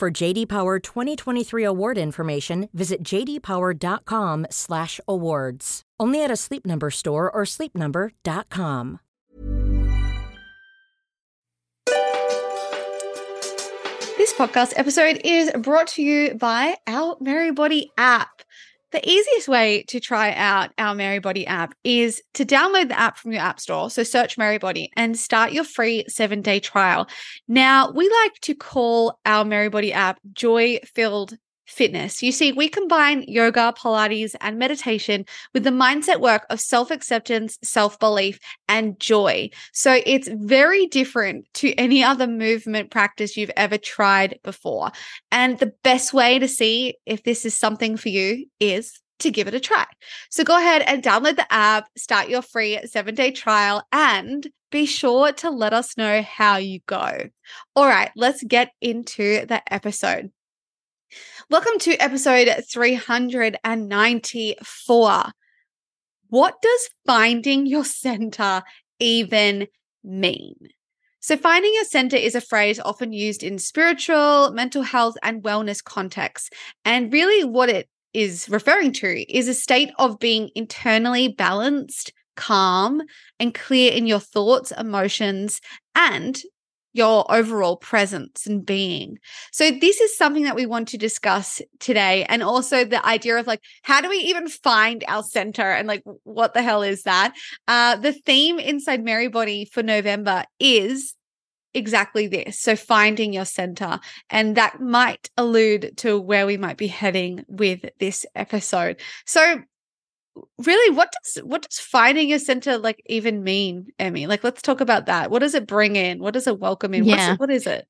For JD Power 2023 award information, visit jdpower.com/awards. Only at a Sleep Number store or sleepnumber.com. This podcast episode is brought to you by our Merrybody app. The easiest way to try out our Merrybody app is to download the app from your app store. So search Merrybody and start your free seven day trial. Now, we like to call our Merrybody app joy filled fitness. You see, we combine yoga, Pilates, and meditation with the mindset work of self acceptance, self belief, and joy. So it's very different to any other movement practice you've ever tried before. And the best way to see if this is something for you is to give it a try. So go ahead and download the app, start your free seven day trial, and be sure to let us know how you go. All right, let's get into the episode. Welcome to episode 394. What does finding your center even mean? So, finding your center is a phrase often used in spiritual, mental health, and wellness contexts. And really, what it is referring to is a state of being internally balanced, calm, and clear in your thoughts, emotions, and your overall presence and being. So, this is something that we want to discuss today. And also the idea of like, how do we even find our center and like, what the hell is that? Uh, the theme inside Merrybody for November is exactly this. So, finding your center. And that might allude to where we might be heading with this episode. So, really what does what does finding a center like even mean emmy? Like let's talk about that. What does it bring in? What does it welcome in? Yeah. it, what is it?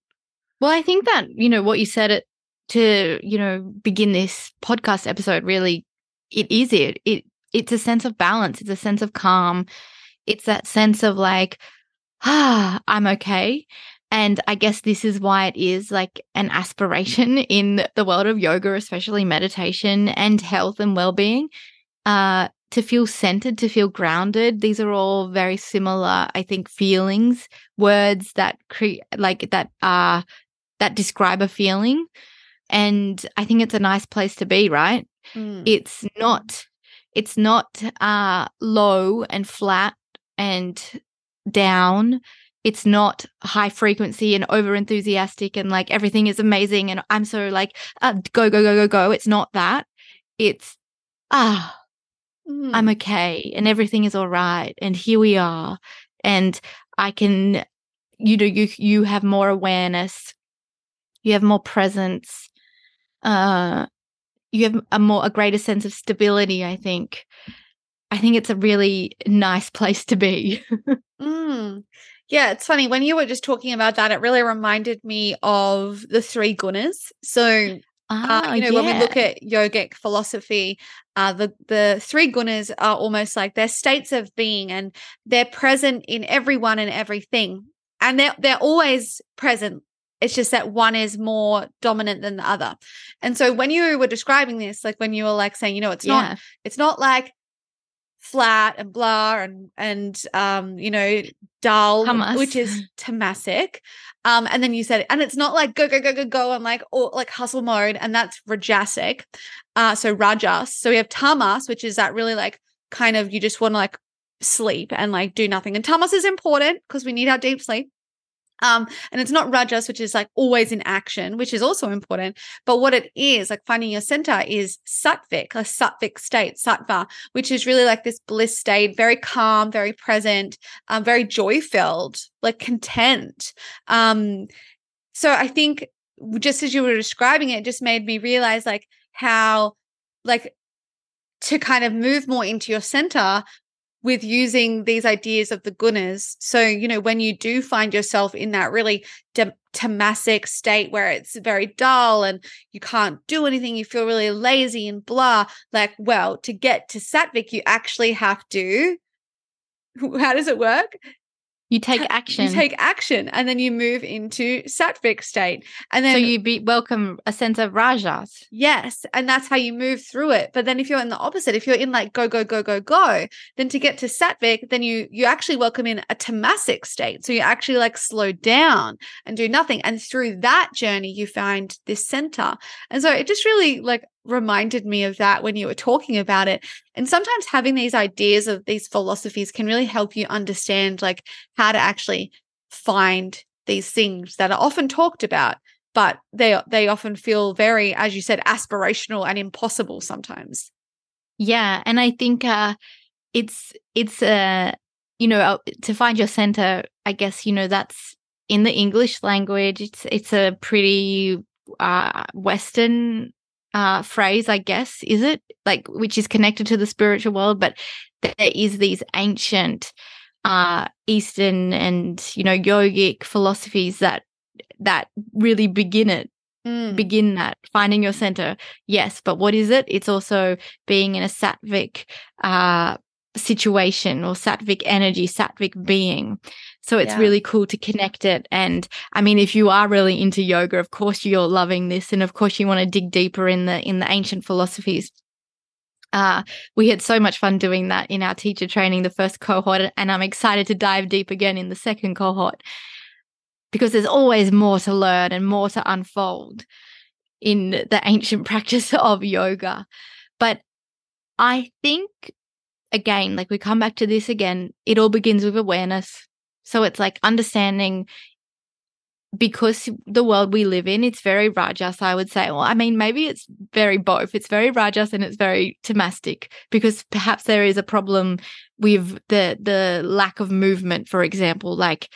Well i think that you know what you said it to you know begin this podcast episode really it is it. It it's a sense of balance. It's a sense of calm. It's that sense of like ah i'm okay. And I guess this is why it is like an aspiration in the world of yoga, especially meditation and health and well being, uh, to feel centered, to feel grounded. These are all very similar, I think, feelings, words that create like that are that describe a feeling. And I think it's a nice place to be, right? Mm. It's not it's not uh low and flat and down. It's not high frequency and over enthusiastic and like everything is amazing and I'm so like uh, go go go go go. It's not that. It's ah Mm. I'm okay and everything is all right and here we are and I can you know you you have more awareness you have more presence uh you have a more a greater sense of stability I think I think it's a really nice place to be mm. Yeah, it's funny when you were just talking about that it really reminded me of the three Gunas. So Ah, uh, you know, yeah. when we look at yogic philosophy, uh, the the three gunas are almost like they're states of being, and they're present in everyone and everything, and they're they're always present. It's just that one is more dominant than the other. And so when you were describing this, like when you were like saying, you know, it's yeah. not it's not like flat and blah and and um you know dull Tamas. which is tamasic um and then you said and it's not like go go go go go and like or like hustle mode and that's rajasic. Uh so rajas. So we have tamas which is that really like kind of you just want to like sleep and like do nothing. And tamas is important because we need our deep sleep um, and it's not rajas, which is like always in action, which is also important. But what it is, like finding your center, is sattvic, a sattvic state, sattva, which is really like this bliss state, very calm, very present, um, very joy filled, like content. Um, so I think just as you were describing it, it just made me realize like how, like, to kind of move more into your center with using these ideas of the gunas. So, you know, when you do find yourself in that really de- tamasic state where it's very dull and you can't do anything, you feel really lazy and blah, like, well, to get to Sattvic, you actually have to. How does it work? You take action. You take action and then you move into sattvic state. And then so you be welcome a sense of rajas. Yes. And that's how you move through it. But then if you're in the opposite, if you're in like go, go, go, go, go, then to get to sattvic, then you you actually welcome in a tamasic state. So you actually like slow down and do nothing. And through that journey, you find this center. And so it just really like reminded me of that when you were talking about it. And sometimes having these ideas of these philosophies can really help you understand like how to actually find these things that are often talked about, but they they often feel very, as you said, aspirational and impossible sometimes. Yeah, and I think uh, it's it's uh, you know uh, to find your center. I guess you know that's in the English language. It's it's a pretty uh, Western uh, phrase, I guess, is it? Like, which is connected to the spiritual world, but there is these ancient uh, Eastern and you know yogic philosophies that that really begin it. Mm. Begin that finding your center, yes, but what is it? It's also being in a sattvic uh, situation or sattvic energy, sattvic being. So it's yeah. really cool to connect it. And I mean, if you are really into yoga, of course you're loving this. And of course you want to dig deeper in the, in the ancient philosophies. Uh, we had so much fun doing that in our teacher training, the first cohort. And I'm excited to dive deep again in the second cohort because there's always more to learn and more to unfold in the ancient practice of yoga. But I think again, like we come back to this again, it all begins with awareness. So it's like understanding because the world we live in, it's very rajas, I would say. Well, I mean, maybe it's very both. It's very rajas and it's very tamastic because perhaps there is a problem with the the lack of movement, for example. Like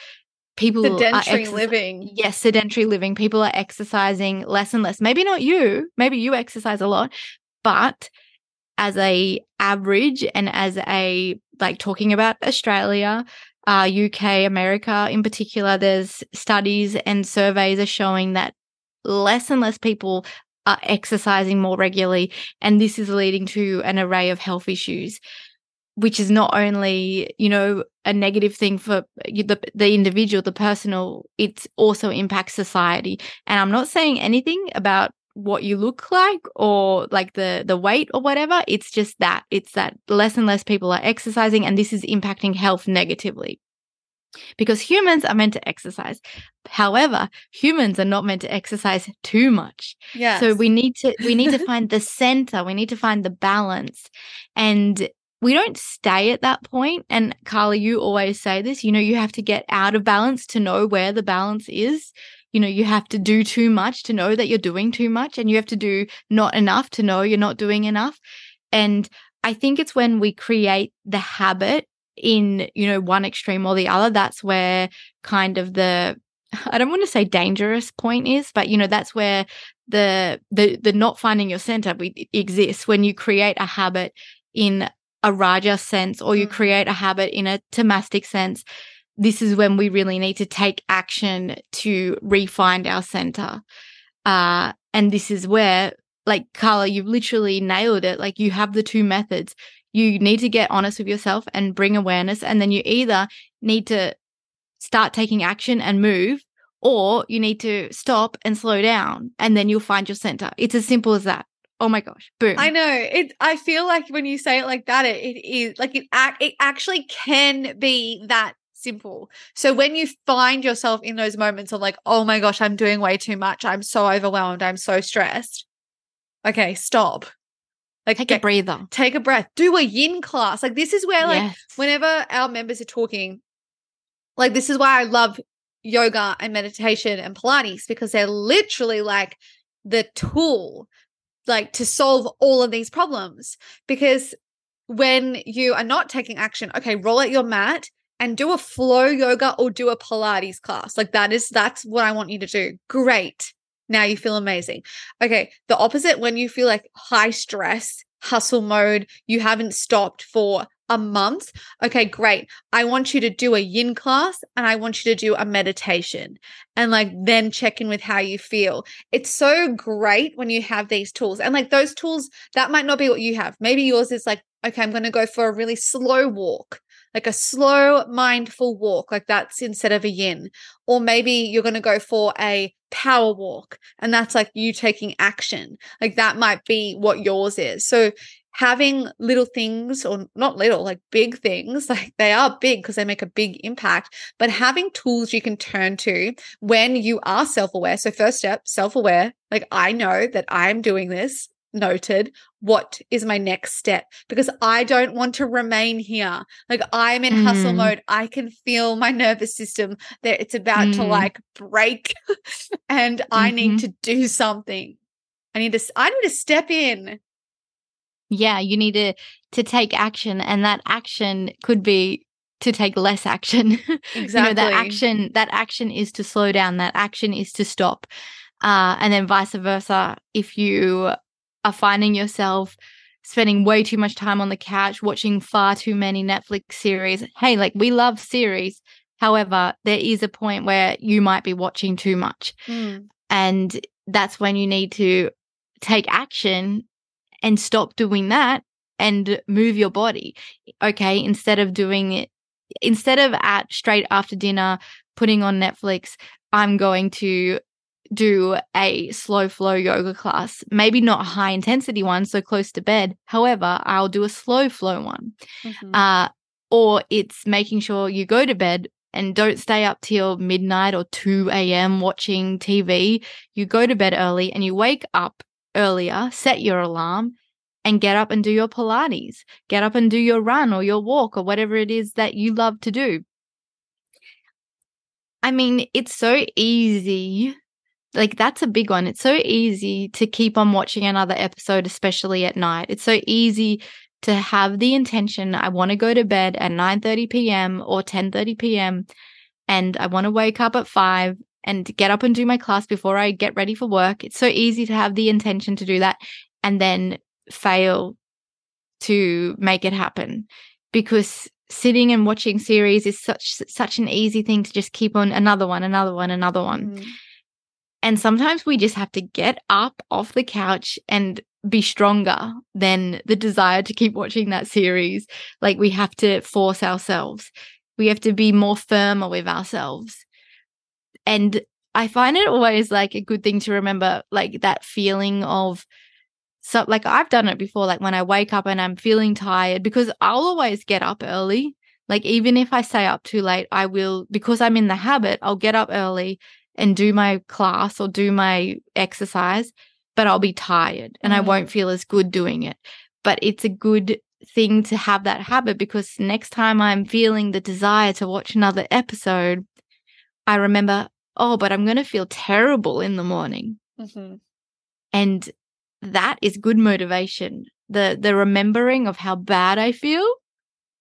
people sedentary living. Yes, sedentary living. People are exercising less and less. Maybe not you. Maybe you exercise a lot, but as a average and as a like talking about Australia, uh, UK, America in particular, there's studies and surveys are showing that less and less people are exercising more regularly. And this is leading to an array of health issues, which is not only, you know, a negative thing for the, the individual, the personal, it also impacts society. And I'm not saying anything about what you look like or like the the weight or whatever it's just that it's that less and less people are exercising and this is impacting health negatively. Because humans are meant to exercise. However humans are not meant to exercise too much. Yeah so we need to we need to find the center we need to find the balance. And we don't stay at that point. And carla you always say this you know you have to get out of balance to know where the balance is you know you have to do too much to know that you're doing too much and you have to do not enough to know you're not doing enough and i think it's when we create the habit in you know one extreme or the other that's where kind of the i don't want to say dangerous point is but you know that's where the the the not finding your center exists when you create a habit in a raja sense or you mm. create a habit in a tamastic sense this is when we really need to take action to refind our center. Uh, and this is where, like Carla, you've literally nailed it. Like you have the two methods. You need to get honest with yourself and bring awareness. And then you either need to start taking action and move, or you need to stop and slow down. And then you'll find your center. It's as simple as that. Oh my gosh, boom. I know. It I feel like when you say it like that, it, it is like it it actually can be that simple. So when you find yourself in those moments of like, oh my gosh, I'm doing way too much. I'm so overwhelmed. I'm so stressed. Okay, stop. Like take get, a breather. Take a breath. Do a yin class. Like this is where like yes. whenever our members are talking, like this is why I love yoga and meditation and Pilates because they're literally like the tool like to solve all of these problems because when you are not taking action okay roll out your mat and do a flow yoga or do a Pilates class. Like that is that's what I want you to do. Great. Now you feel amazing. Okay, the opposite when you feel like high stress, hustle mode, you haven't stopped for a month. Okay, great. I want you to do a yin class and I want you to do a meditation and like then check in with how you feel. It's so great when you have these tools. And like those tools, that might not be what you have. Maybe yours is like, okay, I'm going to go for a really slow walk like a slow, mindful walk, like that's instead of a yin. Or maybe you're going to go for a power walk, and that's like you taking action. Like that might be what yours is. So having little things or not little like big things like they are big because they make a big impact but having tools you can turn to when you are self-aware so first step self-aware like i know that i'm doing this noted what is my next step because I don't want to remain here. Like I'm in mm. hustle mode. I can feel my nervous system that it's about mm. to like break and mm-hmm. I need mm-hmm. to do something. I need to I need to step in. Yeah, you need to to take action and that action could be to take less action. Exactly. you know, that action that action is to slow down, that action is to stop. Uh, and then vice versa if you are finding yourself spending way too much time on the couch watching far too many Netflix series. Hey, like we love series. However, there is a point where you might be watching too much. Mm. And that's when you need to take action and stop doing that and move your body. Okay. Instead of doing it, instead of at straight after dinner, putting on Netflix, I'm going to do a slow flow yoga class, maybe not a high intensity one, so close to bed. However, I'll do a slow flow one. Mm-hmm. Uh, or it's making sure you go to bed and don't stay up till midnight or 2 a.m. watching TV. You go to bed early and you wake up earlier, set your alarm, and get up and do your Pilates. Get up and do your run or your walk or whatever it is that you love to do. I mean, it's so easy like that's a big one. It's so easy to keep on watching another episode, especially at night. It's so easy to have the intention I want to go to bed at 9:30 p.m. or 10:30 p.m. and I want to wake up at 5 and get up and do my class before I get ready for work. It's so easy to have the intention to do that and then fail to make it happen because sitting and watching series is such such an easy thing to just keep on another one another one another one mm. And sometimes we just have to get up off the couch and be stronger than the desire to keep watching that series. Like we have to force ourselves. We have to be more firmer with ourselves. And I find it always like a good thing to remember, like that feeling of so like I've done it before, like when I wake up and I'm feeling tired, because I'll always get up early. Like even if I stay up too late, I will because I'm in the habit, I'll get up early and do my class or do my exercise, but I'll be tired and mm. I won't feel as good doing it. But it's a good thing to have that habit because next time I'm feeling the desire to watch another episode, I remember, oh, but I'm going to feel terrible in the morning. Mm-hmm. And that is good motivation. The the remembering of how bad I feel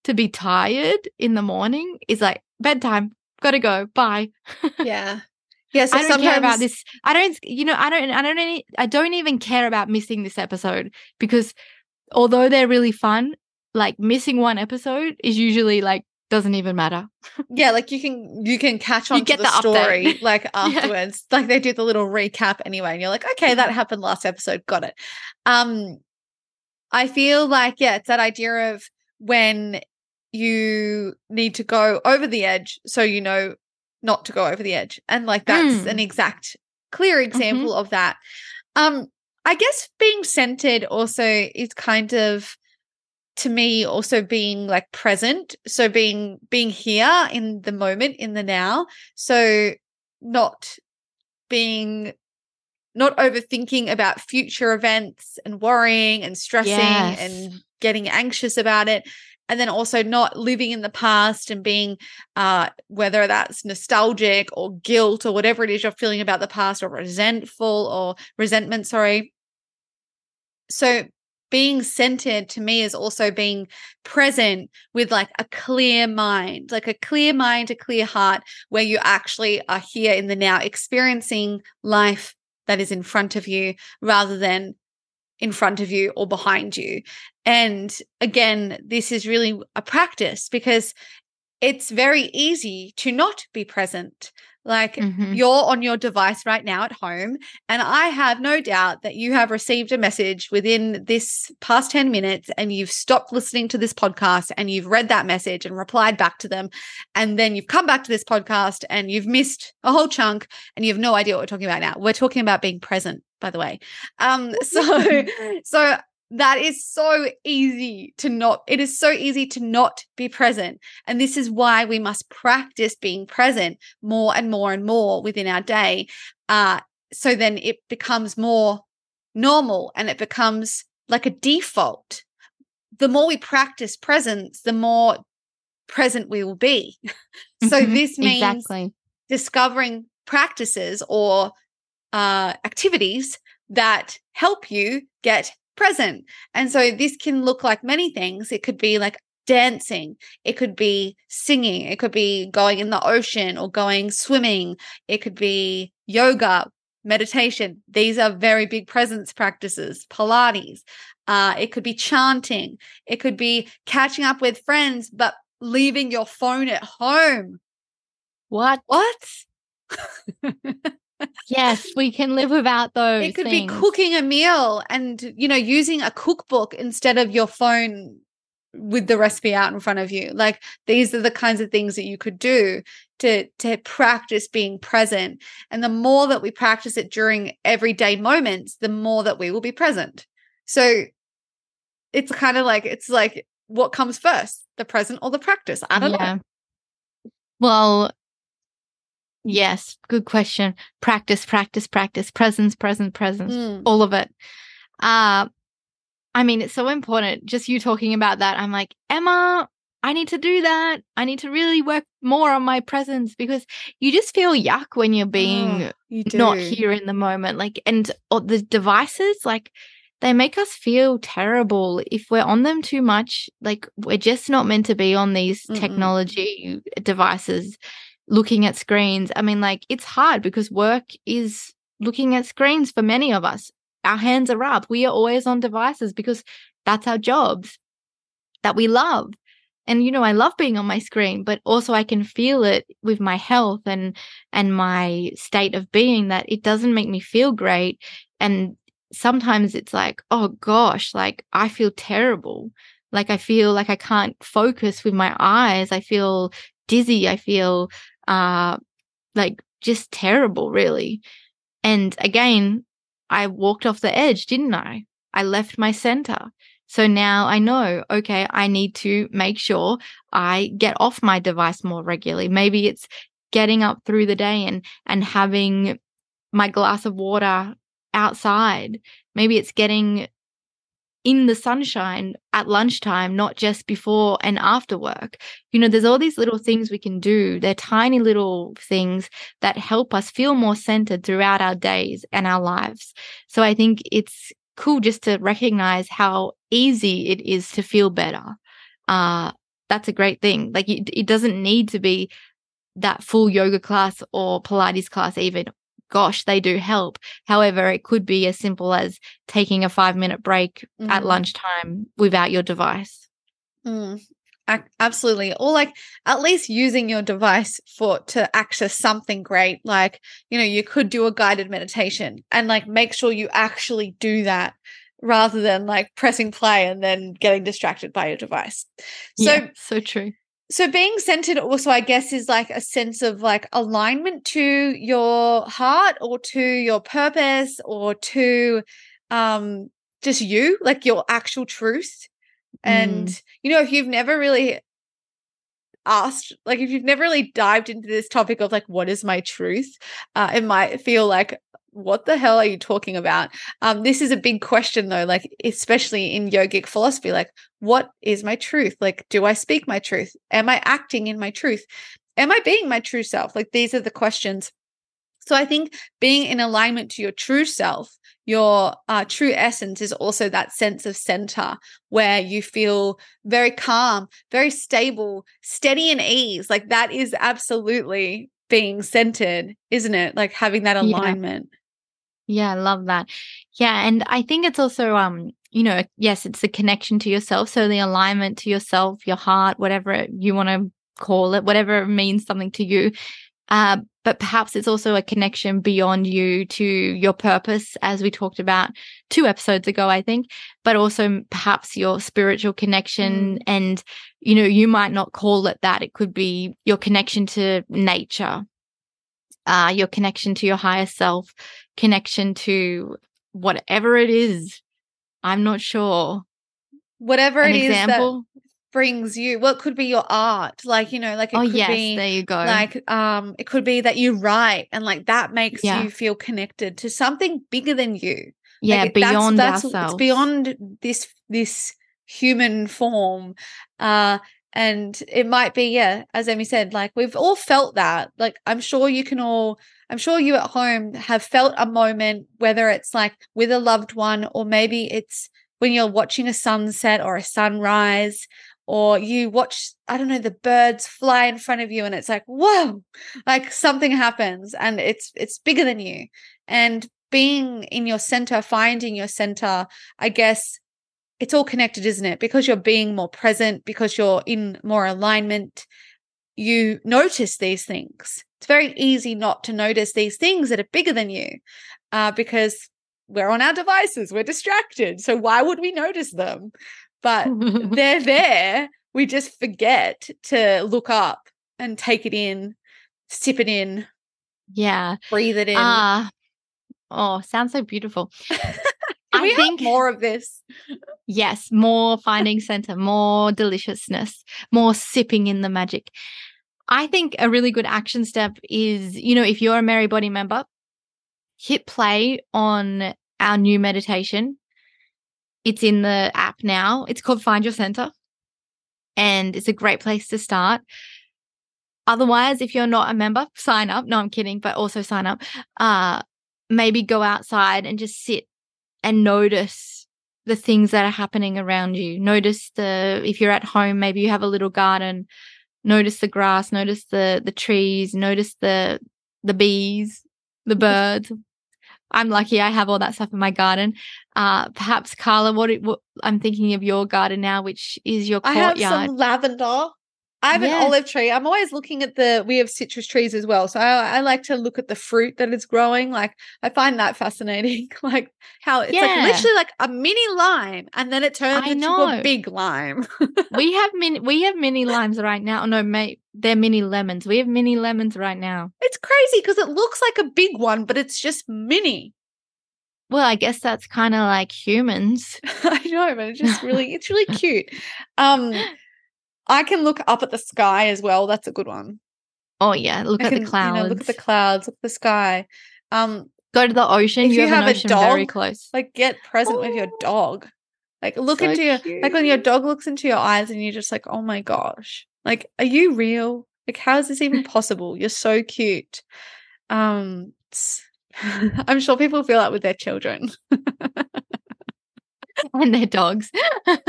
to be tired in the morning is like bedtime. Gotta go. Bye. yeah. Yeah, so I don't care about this. I don't, you know, I don't, I don't, any, I don't even care about missing this episode because although they're really fun, like missing one episode is usually like doesn't even matter. yeah, like you can you can catch on you get the, the story like afterwards. yeah. Like they do the little recap anyway, and you're like, okay, that happened last episode, got it. Um, I feel like yeah, it's that idea of when you need to go over the edge, so you know not to go over the edge. And like that's mm. an exact clear mm-hmm. example mm-hmm. of that. Um I guess being centered also is kind of to me also being like present so being being here in the moment in the now so not being not overthinking about future events and worrying and stressing yes. and getting anxious about it and then also not living in the past and being uh whether that's nostalgic or guilt or whatever it is you're feeling about the past or resentful or resentment sorry. So being centered to me is also being present with like a clear mind, like a clear mind, a clear heart, where you actually are here in the now, experiencing life that is in front of you rather than in front of you or behind you. And again, this is really a practice because it's very easy to not be present. Like mm-hmm. you're on your device right now at home, and I have no doubt that you have received a message within this past 10 minutes and you've stopped listening to this podcast and you've read that message and replied back to them. And then you've come back to this podcast and you've missed a whole chunk and you have no idea what we're talking about now. We're talking about being present, by the way. Um, so, so that is so easy to not it is so easy to not be present and this is why we must practice being present more and more and more within our day uh so then it becomes more normal and it becomes like a default the more we practice presence the more present we will be so mm-hmm, this means exactly. discovering practices or uh activities that help you get present. And so this can look like many things. It could be like dancing, it could be singing, it could be going in the ocean or going swimming, it could be yoga, meditation. These are very big presence practices, Pilates. Uh, it could be chanting, it could be catching up with friends, but leaving your phone at home. What? What? yes, we can live without those. It could things. be cooking a meal and, you know, using a cookbook instead of your phone with the recipe out in front of you. Like these are the kinds of things that you could do to to practice being present. And the more that we practice it during everyday moments, the more that we will be present. So it's kind of like it's like what comes first, the present or the practice? I don't yeah. know. Well, Yes, good question. Practice, practice, practice, presence, present, presence, mm. all of it. Uh I mean, it's so important. Just you talking about that, I'm like, Emma, I need to do that. I need to really work more on my presence because you just feel yuck when you're being oh, you not here in the moment. Like, and oh, the devices, like, they make us feel terrible if we're on them too much. Like, we're just not meant to be on these Mm-mm. technology devices looking at screens. I mean, like it's hard because work is looking at screens for many of us. Our hands are up. We are always on devices because that's our jobs that we love. And you know, I love being on my screen, but also I can feel it with my health and and my state of being that it doesn't make me feel great. And sometimes it's like, oh gosh, like I feel terrible. Like I feel like I can't focus with my eyes. I feel dizzy. I feel uh like just terrible really. And again i walked off the edge didn't i? I left my center. So now i know okay i need to make sure i get off my device more regularly. Maybe it's getting up through the day and and having my glass of water outside. Maybe it's getting in the sunshine at lunchtime, not just before and after work. You know, there's all these little things we can do. They're tiny little things that help us feel more centered throughout our days and our lives. So I think it's cool just to recognize how easy it is to feel better. Uh, that's a great thing. Like it, it doesn't need to be that full yoga class or Pilates class, even gosh, they do help. However, it could be as simple as taking a five minute break mm. at lunchtime without your device. Mm. Absolutely. Or like at least using your device for to access something great. Like, you know, you could do a guided meditation and like make sure you actually do that rather than like pressing play and then getting distracted by your device. So yeah, so true so being centered also i guess is like a sense of like alignment to your heart or to your purpose or to um just you like your actual truth and mm. you know if you've never really asked like if you've never really dived into this topic of like what is my truth uh it might feel like what the hell are you talking about? Um, this is a big question though, like especially in yogic philosophy, like what is my truth? Like, do I speak my truth? Am I acting in my truth? Am I being my true self? Like these are the questions. So I think being in alignment to your true self, your uh, true essence is also that sense of center where you feel very calm, very stable, steady and ease. Like that is absolutely being centered, isn't it? Like having that alignment. Yeah. Yeah, I love that. Yeah, and I think it's also um, you know, yes, it's the connection to yourself, so the alignment to yourself, your heart, whatever you want to call it, whatever it means something to you. Uh, but perhaps it's also a connection beyond you to your purpose, as we talked about two episodes ago, I think, but also perhaps your spiritual connection. Mm. And, you know, you might not call it that. It could be your connection to nature, uh, your connection to your higher self, connection to whatever it is. I'm not sure. Whatever An it is that example? brings you. Well, it could be your art, like you know, like it Oh, could yes, be there you go. like um, it could be that you write and like that makes Yeah. you feel connected to something bigger than you. yeah, Like, it- that's- beyond that's, ourselves. It's beyond this this human form. Uh and it might be, yeah, as emmy said, like we've all felt that. Like I'm sure you can all I'm sure you at home have felt a moment, whether it's like with a loved one, or maybe it's when you're watching a sunset or a sunrise, or you watch, I don't know, the birds fly in front of you, and it's like, whoa, like something happens and it's it's bigger than you. And being in your center, finding your center, I guess it's all connected, isn't it? Because you're being more present, because you're in more alignment, you notice these things. It's very easy not to notice these things that are bigger than you uh, because we're on our devices, we're distracted. So why would we notice them? But they're there. We just forget to look up and take it in, sip it in, yeah. breathe it in. Ah. oh, sounds so beautiful. I we think- have more of this? Yes, more finding center, more deliciousness, more sipping in the magic. I think a really good action step is, you know, if you're a Merrybody member, hit play on our new meditation. It's in the app now. It's called Find Your Center. And it's a great place to start. Otherwise, if you're not a member, sign up. No, I'm kidding, but also sign up. Uh, maybe go outside and just sit and notice the things that are happening around you. Notice the if you're at home, maybe you have a little garden. Notice the grass, notice the the trees, notice the the bees, the birds. I'm lucky I have all that stuff in my garden. Uh perhaps Carla, what, it- what I'm thinking of your garden now, which is your I have some lavender. I have Yes. an olive tree. I'm always looking at the. We have citrus trees as well, so I, I like to look at the fruit that is growing. Like I find that fascinating. like how it's like literally like a mini lime, and then it turns I into know. a big lime. we have mini we have mini limes right now. No, mate, they're mini lemons. We have mini lemons right now. it's crazy because it looks like a big one, but it's just mini. Well, I guess that's kind of like humans. I know, but it's just really, it's really cute. Um, I can look up at the sky as well. That's a good one. Oh yeah, look I at can, the clouds. You know, look at the clouds, look at the sky. Um, Go to the ocean. If you, you have, have a ocean very dog, close. like get present with your Oh. dog. Like look So into your like when your dog looks into your eyes and you're just like, oh my gosh, like are you real? Like how is this even possible? You're so cute. Um, I'm sure people feel that with their children. and their dogs. oh,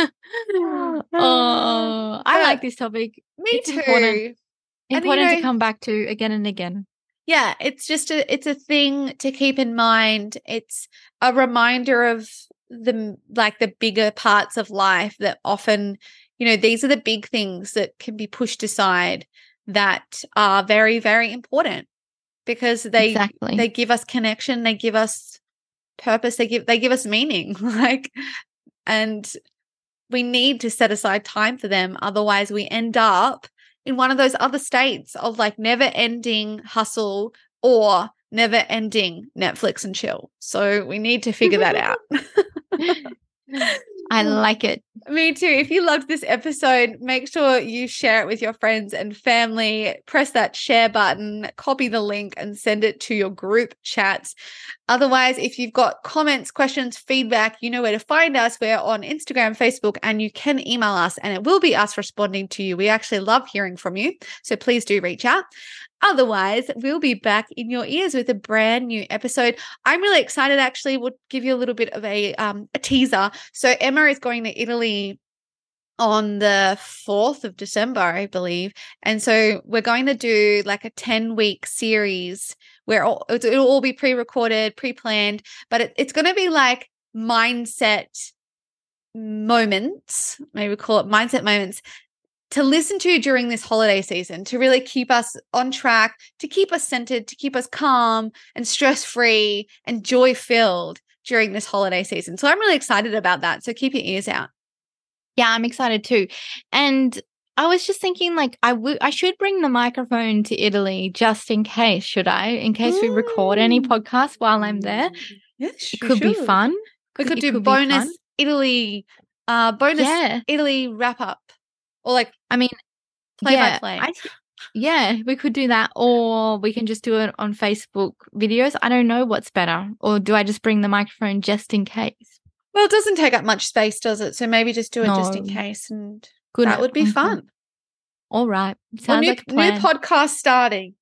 uh, oh I like this topic. Me It's too. important. And, you know- to come back to again and again. yeah it's just a it's a thing to keep in mind it's a reminder of the like the bigger parts of life that often you know these are the big things that can be pushed aside that are very very important because they exactly. they give us connection they give us purpose they give they give us meaning like and we need to set aside time for them otherwise we end up in one of those other states of like never ending hustle or never ending netflix and chill. So we need to figure that out I like it. me too. If you loved this episode, make sure you share it with your friends and family. Press that share button, copy the link, and send it to your group chats. Otherwise, if you've got comments, questions, feedback, you know where to find us. We're on Instagram, Facebook, and you can email us, and it will be us responding to you. We actually love hearing from you. So please do reach out. Otherwise, we'll be back in your ears with a brand new episode. I'm really excited. Actually, we'll give you a little bit of a um, a teaser. So Emma is going to Italy on the 4th of December, I believe. And so we're going to do like a 10 week series where all, it'll all be pre-recorded, pre-planned, but it, it's going to be like mindset moments, maybe call it mindset moments to listen to during this holiday season to really keep us on track, to keep us centered, to keep us calm and stress free and joy filled during this holiday season. So I'm really excited about that. So keep your ears out. Yeah, I'm excited too. And I was just thinking, like, I would, I should bring the microphone to Italy just in case. Should I? In case we record any podcast while I'm there, Yes, it could be fun. We could do be bonus. Italy, uh, bonus Yeah, Italy wrap up, or like I mean, play yeah, by play. I yeah, we could do that, or we can just do it on Facebook videos. I don't know what's better, or do I just bring the microphone just in case? Well, it doesn't take up much space, does it? So maybe just do it just in case, and Good. that would be fun. All right, sounds new, like a new podcast starting.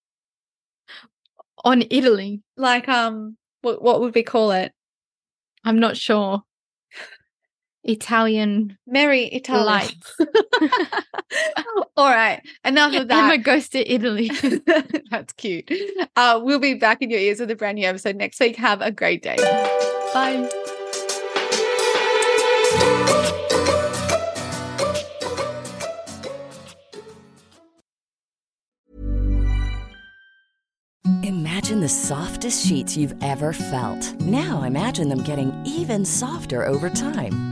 on Italy. Like um, what what would we call it? I'm not sure. Italian Merry Italy. lights. All right, enough of that. Emma that. goes to Italy. That's cute. Uh, we'll be back in your ears with a brand new episode next week. Have a great day. Bye. Imagine the softest sheets you've ever felt. Now imagine them getting even softer over time.